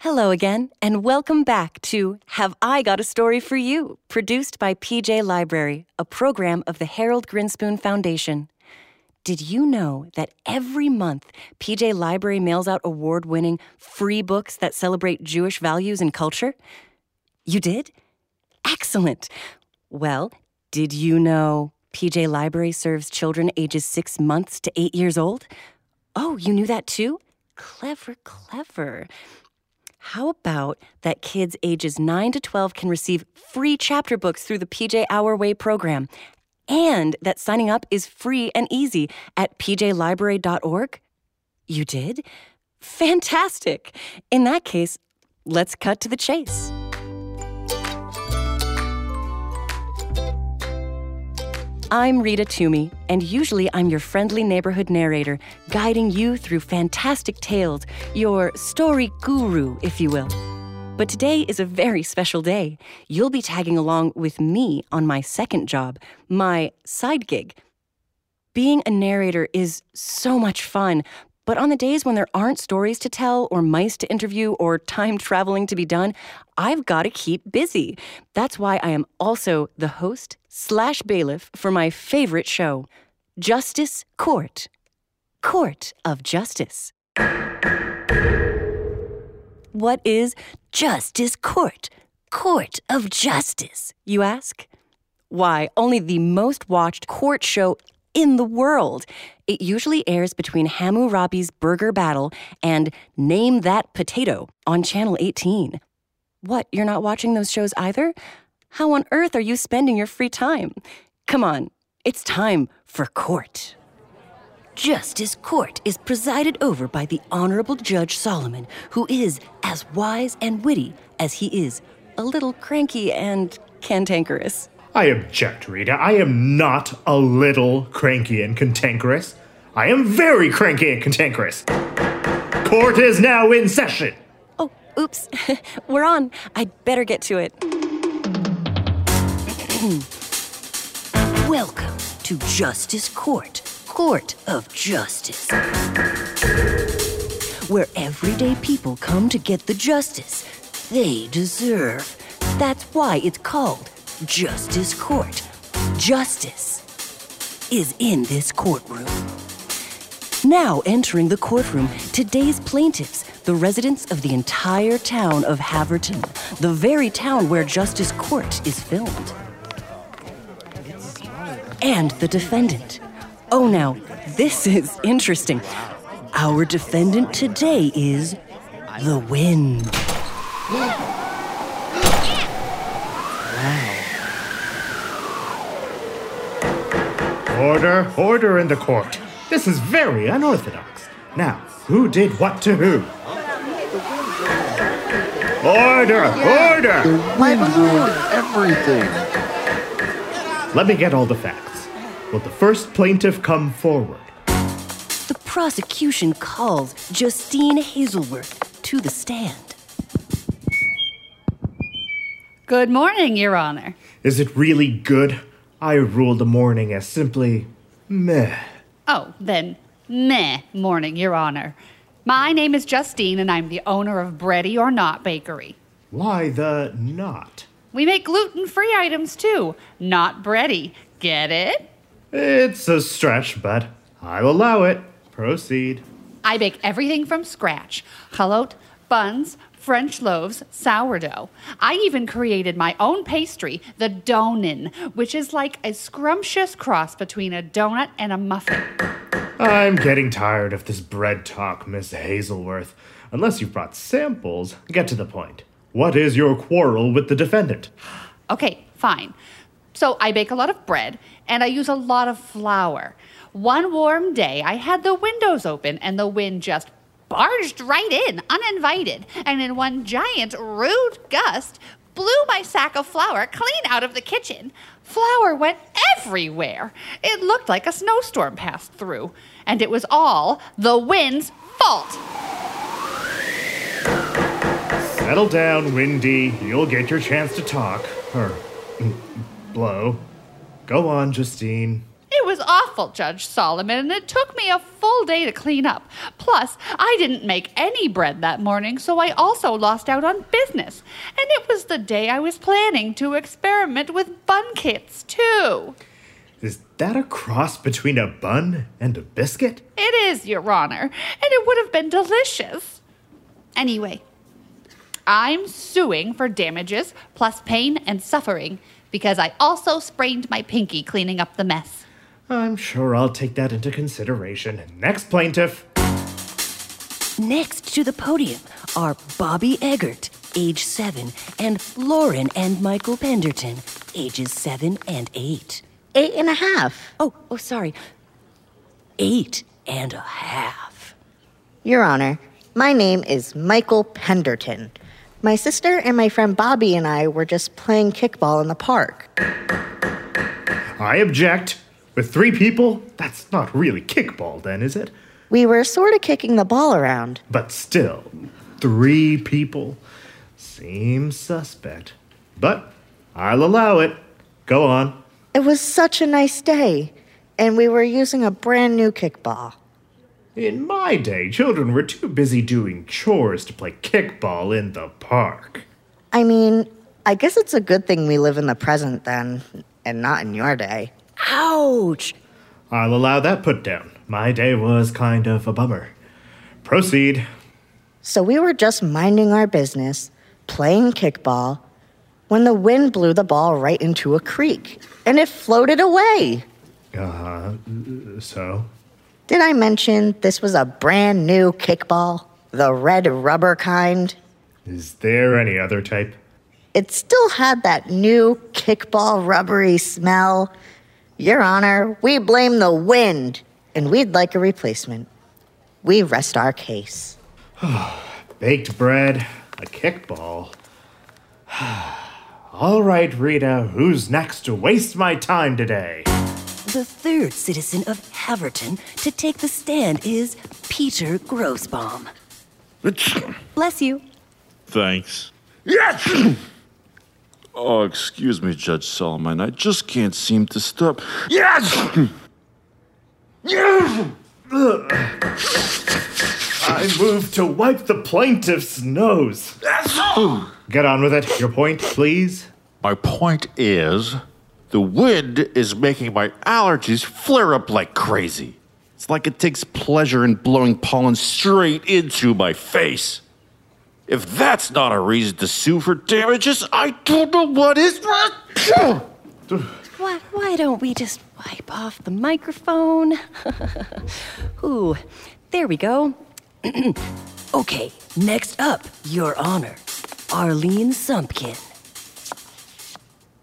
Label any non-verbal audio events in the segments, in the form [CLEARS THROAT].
Hello again, and welcome back to Have I Got a Story for You, produced by PJ Library, a program of the Harold Grinspoon Foundation. Did you know that every month PJ Library mails out award winning free books that celebrate Jewish values and culture? You did? Excellent. Well, did you know PJ Library serves children ages six months to eight years old? Oh, you knew that too? Clever, clever. How about that kids ages 9 to 12 can receive free chapter books through the PJ Our Way program? And that signing up is free and easy at pjlibrary.org? You did? Fantastic! In that case, let's cut to the chase. I'm Rita Toomey, and usually I'm your friendly neighborhood narrator, guiding you through fantastic tales, your story guru, if you will. But today is a very special day. You'll be tagging along with me on my second job, my side gig. Being a narrator is so much fun, but on the days when there aren't stories to tell, or mice to interview, or time traveling to be done, I've got to keep busy. That's why I am also the host slash bailiff for my favorite show, Justice Court. Court of Justice. What is Justice Court? Court of Justice, you ask? Why, only the most watched court show in the world. It usually airs between Hammurabi's Burger Battle and Name That Potato on Channel 18. What, you're not watching those shows either? How on earth are you spending your free time? Come on, it's time for court. Justice Court is presided over by the Honorable Judge Solomon, who is as wise and witty as he is a little cranky and cantankerous. I object, Rita. I am not a little cranky and cantankerous. I am very cranky and cantankerous. Court is now in session. Oh, oops. [LAUGHS] We're on. I'd better get to it. [CLEARS THROAT] Welcome to Justice Court, Court of Justice. Where everyday people come to get the justice they deserve. That's why it's called Justice Court. Justice is in this courtroom. Now entering the courtroom, today's plaintiffs, the residents of the entire town of Haverton, the very town where Justice Court is filmed. And the defendant. Oh, now, this is interesting. Our defendant today is the wind. Order, order in the court. This is very unorthodox. Now, who did what to who? Order, order! Wind ruined everything. Let me get all the facts. Will the first plaintiff come forward? The prosecution calls Justine Hazelworth to the stand. Good morning, Your Honor. Is it really good? I rule the morning as simply meh. Oh, then, meh, morning, Your Honor. My name is Justine, and I'm the owner of Bready or Not Bakery. Why the not? We make gluten free items too, not bready. Get it? It's a stretch, but I'll allow it. Proceed. I bake everything from scratch challot, buns, French loaves, sourdough. I even created my own pastry, the donin, which is like a scrumptious cross between a donut and a muffin. I'm getting tired of this bread talk, Miss Hazelworth. Unless you've brought samples, get to the point. What is your quarrel with the defendant? Okay, fine. So I bake a lot of bread and I use a lot of flour. One warm day, I had the windows open and the wind just barged right in, uninvited, and in one giant, rude gust, blew my sack of flour clean out of the kitchen. Flour went everywhere. It looked like a snowstorm passed through, and it was all the wind's fault. Settle down, Windy. You'll get your chance to talk. Or mm, blow. Go on, Justine. Awful, Judge Solomon, and it took me a full day to clean up. Plus, I didn't make any bread that morning, so I also lost out on business. And it was the day I was planning to experiment with bun kits, too. Is that a cross between a bun and a biscuit? It is, Your Honor, and it would have been delicious. Anyway, I'm suing for damages plus pain and suffering because I also sprained my pinky cleaning up the mess. I'm sure I'll take that into consideration. Next plaintiff. Next to the podium are Bobby Eggert, age seven, and Lauren and Michael Penderton, ages seven and eight. Eight and a half. Oh, oh, sorry. Eight and a half. Your Honor, my name is Michael Penderton. My sister and my friend Bobby and I were just playing kickball in the park. I object. With three people, that's not really kickball, then, is it? We were sort of kicking the ball around. But still, three people seems suspect. But I'll allow it. Go on. It was such a nice day, and we were using a brand new kickball. In my day, children were too busy doing chores to play kickball in the park. I mean, I guess it's a good thing we live in the present then, and not in your day. Ouch! I'll allow that put down. My day was kind of a bummer. Proceed. So we were just minding our business, playing kickball, when the wind blew the ball right into a creek, and it floated away. Uh, so? Did I mention this was a brand new kickball? The red rubber kind? Is there any other type? It still had that new kickball rubbery smell. Your Honor, we blame the wind, and we'd like a replacement. We rest our case. [SIGHS] Baked bread, a kickball. [SIGHS] All right, Rita, who's next to waste my time today? The third citizen of Haverton to take the stand is Peter Grossbaum. Bless you. Thanks. Yes! [CLEARS THROAT] oh, excuse me, Judge Solomon. I just can't seem to stop. Yes! Yes! I move to wipe the plaintiff's nose. Get on with it. Your point, please. My point is the wind is making my allergies flare up like crazy. It's like it takes pleasure in blowing pollen straight into my face. If that's not a reason to sue for damages, I don't know what is. Why, why don't we just wipe off the microphone? [LAUGHS] Ooh, there we go. [CLEARS THROAT] okay, next up, Your Honor, Arlene Sumpkin.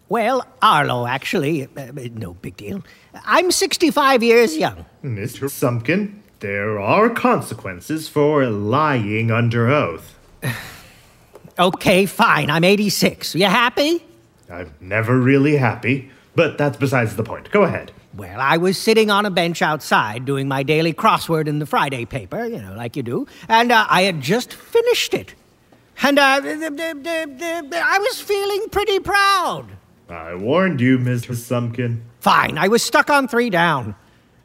Well, Arlo, actually. Uh, no big deal. I'm 65 years young. Mr. Sumpkin, there are consequences for lying under oath. Okay, fine. I'm 86. You happy? I'm never really happy, but that's besides the point. Go ahead. Well, I was sitting on a bench outside doing my daily crossword in the Friday paper, you know, like you do, and uh, I had just finished it. And uh, I was feeling pretty proud. I warned you, Mr. Sumpkin. Fine, I was stuck on three down.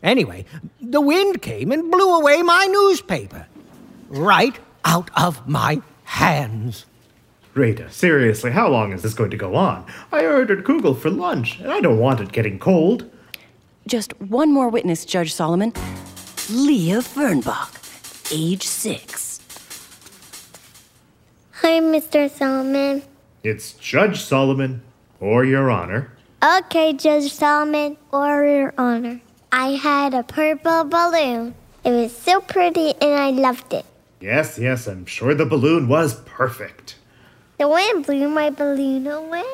Anyway, the wind came and blew away my newspaper. Right out of my hands. Rita, seriously, how long is this going to go on? I ordered Kugel for lunch, and I don't want it getting cold. Just one more witness, Judge Solomon. Leah Fernbach, age six. Hi, Mr. Solomon. It's Judge Solomon, or Your Honor. Okay, Judge Solomon, or Your Honor. I had a purple balloon. It was so pretty and I loved it. Yes, yes, I'm sure the balloon was perfect. The wind blew my balloon away.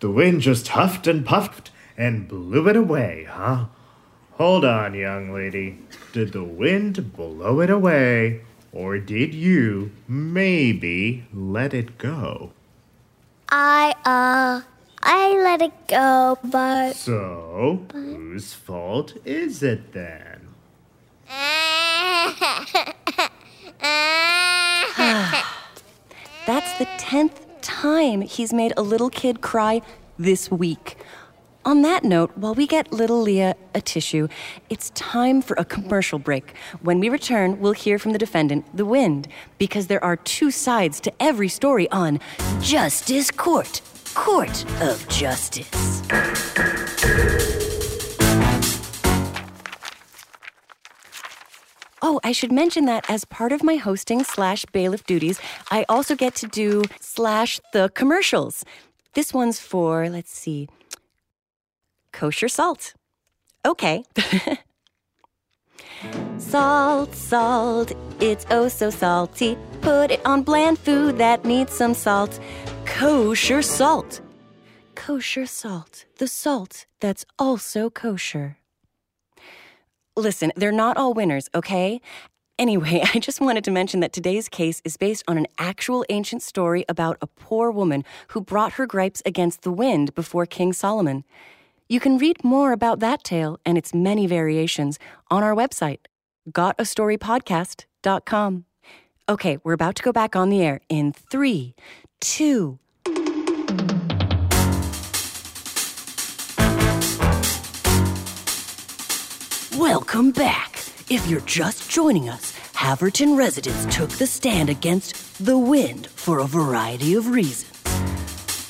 The wind just huffed and puffed and blew it away, huh? Hold on, young lady. Did the wind blow it away, or did you maybe let it go? I, uh, I let it go, but. So, whose fault is it then? [LAUGHS] The tenth time he's made a little kid cry this week. On that note, while we get little Leah a tissue, it's time for a commercial break. When we return, we'll hear from the defendant, the wind, because there are two sides to every story on Justice Court, Court of Justice. Oh, I should mention that as part of my hosting slash bailiff duties, I also get to do slash the commercials. This one's for, let's see, kosher salt. Okay. [LAUGHS] salt, salt, it's oh so salty. Put it on bland food that needs some salt. Kosher salt. Kosher salt, the salt that's also kosher. Listen, they're not all winners, okay? Anyway, [LAUGHS] I just wanted to mention that today's case is based on an actual ancient story about a poor woman who brought her gripes against the wind before King Solomon. You can read more about that tale and its many variations on our website, gotastorypodcast.com. Okay, we're about to go back on the air in three, two, Welcome back. If you're just joining us, Haverton residents took the stand against the wind for a variety of reasons.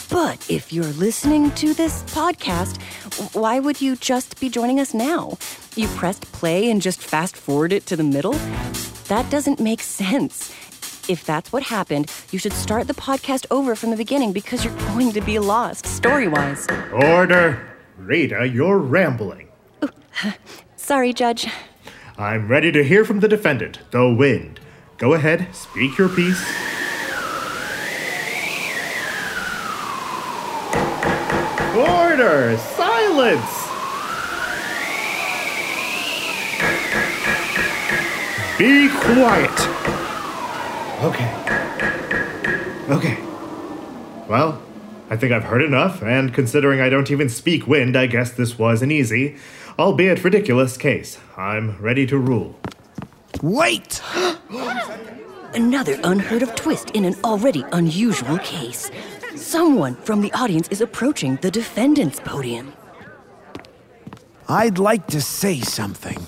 But if you're listening to this podcast, why would you just be joining us now? You pressed play and just fast forward it to the middle? That doesn't make sense. If that's what happened, you should start the podcast over from the beginning because you're going to be lost story wise. Order! Rita, you're rambling. [LAUGHS] Sorry, Judge. I'm ready to hear from the defendant, the wind. Go ahead, speak your piece. Order! Silence! Be quiet! Okay. Okay. Well, I think I've heard enough, and considering I don't even speak wind, I guess this was an easy, albeit ridiculous case. I'm ready to rule. Wait! [GASPS] Another unheard of twist in an already unusual case. Someone from the audience is approaching the defendant's podium. I'd like to say something.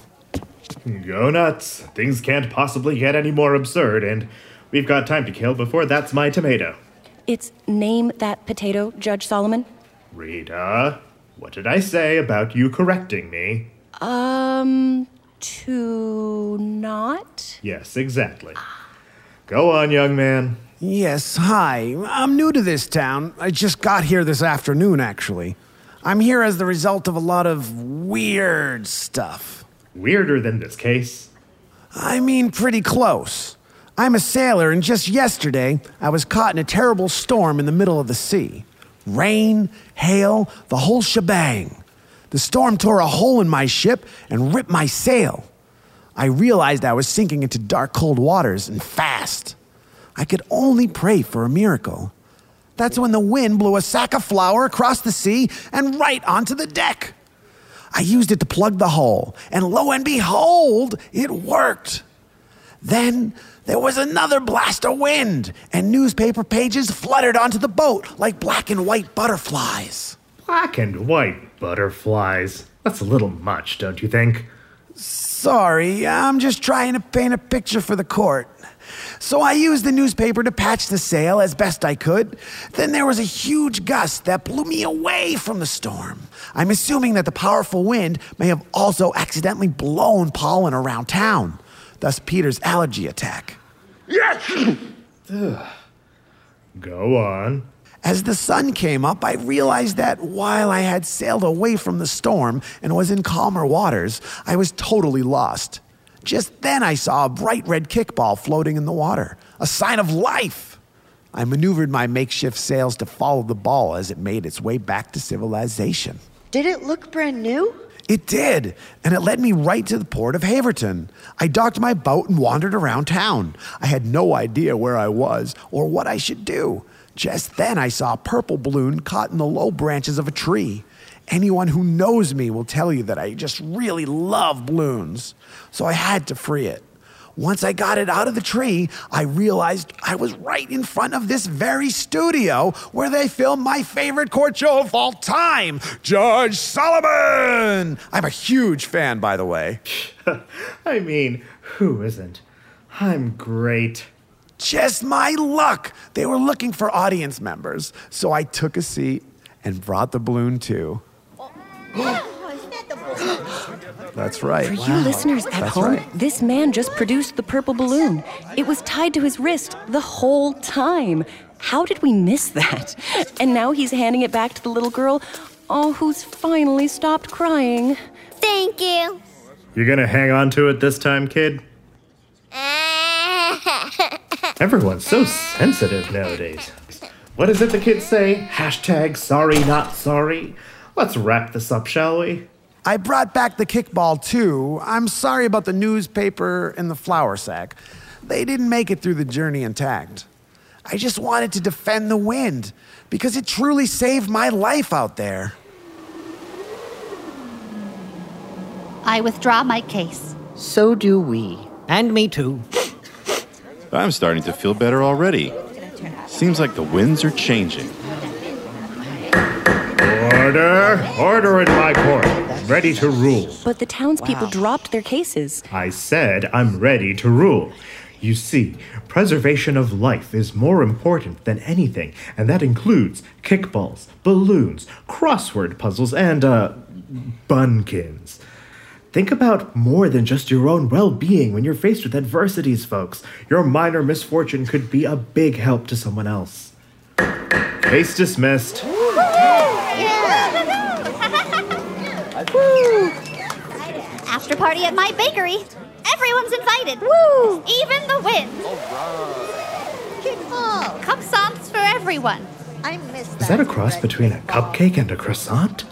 Go nuts. Things can't possibly get any more absurd, and we've got time to kill before that's my tomato. It's name that potato, Judge Solomon. Rita, what did I say about you correcting me? Um, to not? Yes, exactly. Go on, young man. Yes, hi. I'm new to this town. I just got here this afternoon, actually. I'm here as the result of a lot of weird stuff. Weirder than this case. I mean, pretty close. I'm a sailor, and just yesterday, I was caught in a terrible storm in the middle of the sea. Rain, hail, the whole shebang. The storm tore a hole in my ship and ripped my sail. I realized I was sinking into dark, cold waters and fast. I could only pray for a miracle. That's when the wind blew a sack of flour across the sea and right onto the deck. I used it to plug the hole, and lo and behold, it worked. Then there was another blast of wind, and newspaper pages fluttered onto the boat like black and white butterflies. Black and white butterflies. That's a little much, don't you think? Sorry, I'm just trying to paint a picture for the court. So I used the newspaper to patch the sail as best I could. Then there was a huge gust that blew me away from the storm. I'm assuming that the powerful wind may have also accidentally blown pollen around town, thus Peter's allergy attack. Yes! [SIGHS] Go on. As the sun came up, I realized that while I had sailed away from the storm and was in calmer waters, I was totally lost. Just then, I saw a bright red kickball floating in the water, a sign of life. I maneuvered my makeshift sails to follow the ball as it made its way back to civilization. Did it look brand new? It did, and it led me right to the port of Haverton. I docked my boat and wandered around town. I had no idea where I was or what I should do. Just then, I saw a purple balloon caught in the low branches of a tree. Anyone who knows me will tell you that I just really love balloons. So I had to free it. Once I got it out of the tree, I realized I was right in front of this very studio where they film my favorite court show of all time, Judge Solomon. I'm a huge fan, by the way. [LAUGHS] I mean, who isn't? I'm great. Just my luck. They were looking for audience members, so I took a seat and brought the balloon too. [GASPS] That's right. For you listeners at That's home, right. this man just produced the purple balloon. It was tied to his wrist the whole time. How did we miss that? [LAUGHS] And now he's handing it back to the little girl, oh, who's finally stopped crying. Thank you. You're gonna hang on to it this time, kid? [LAUGHS] Everyone's so sensitive nowadays. What is it the kids say? Hashtag sorry, not sorry. Let's wrap this up, shall we? I brought back the kickball too. I'm sorry about the newspaper and the flour sack. They didn't make it through the journey intact. I just wanted to defend the wind because it truly saved my life out there. I withdraw my case. So do we. And me too. I'm starting to feel better already. Seems like the winds are changing. Order! Order in my court. Ready to rule. But the townspeople dropped their cases. I said I'm ready to rule. You see, preservation of life is more important than anything, and that includes kickballs, balloons, crossword puzzles, and, uh, bunkins. Think about more than just your own well being when you're faced with adversities, folks. Your minor misfortune could be a big help to someone else. Case dismissed. After party at my bakery. Everyone's invited. Woo! Even the wind. Kickball. Croissants for everyone. I miss that. Is that a cross between a cupcake and a croissant?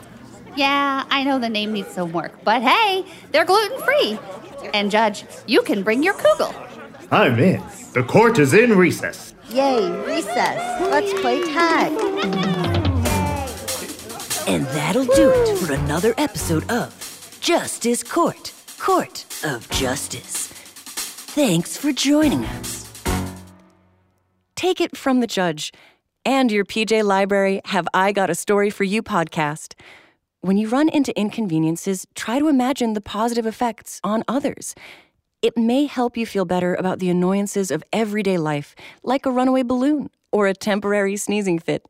Yeah, I know the name needs some work, but hey, they're gluten free. And Judge, you can bring your kugel. I'm in. The court is in recess. Yay, recess. Let's play tag. And that'll do it for another episode of Justice Court, Court of Justice. Thanks for joining us. Take it from the judge and your PJ Library Have I Got a Story for You podcast. When you run into inconveniences, try to imagine the positive effects on others. It may help you feel better about the annoyances of everyday life, like a runaway balloon or a temporary sneezing fit.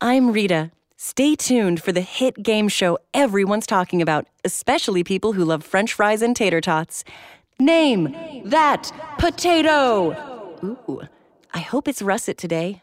I'm Rita. Stay tuned for the hit game show everyone's talking about, especially people who love french fries and tater tots. Name that potato! Ooh, I hope it's russet today.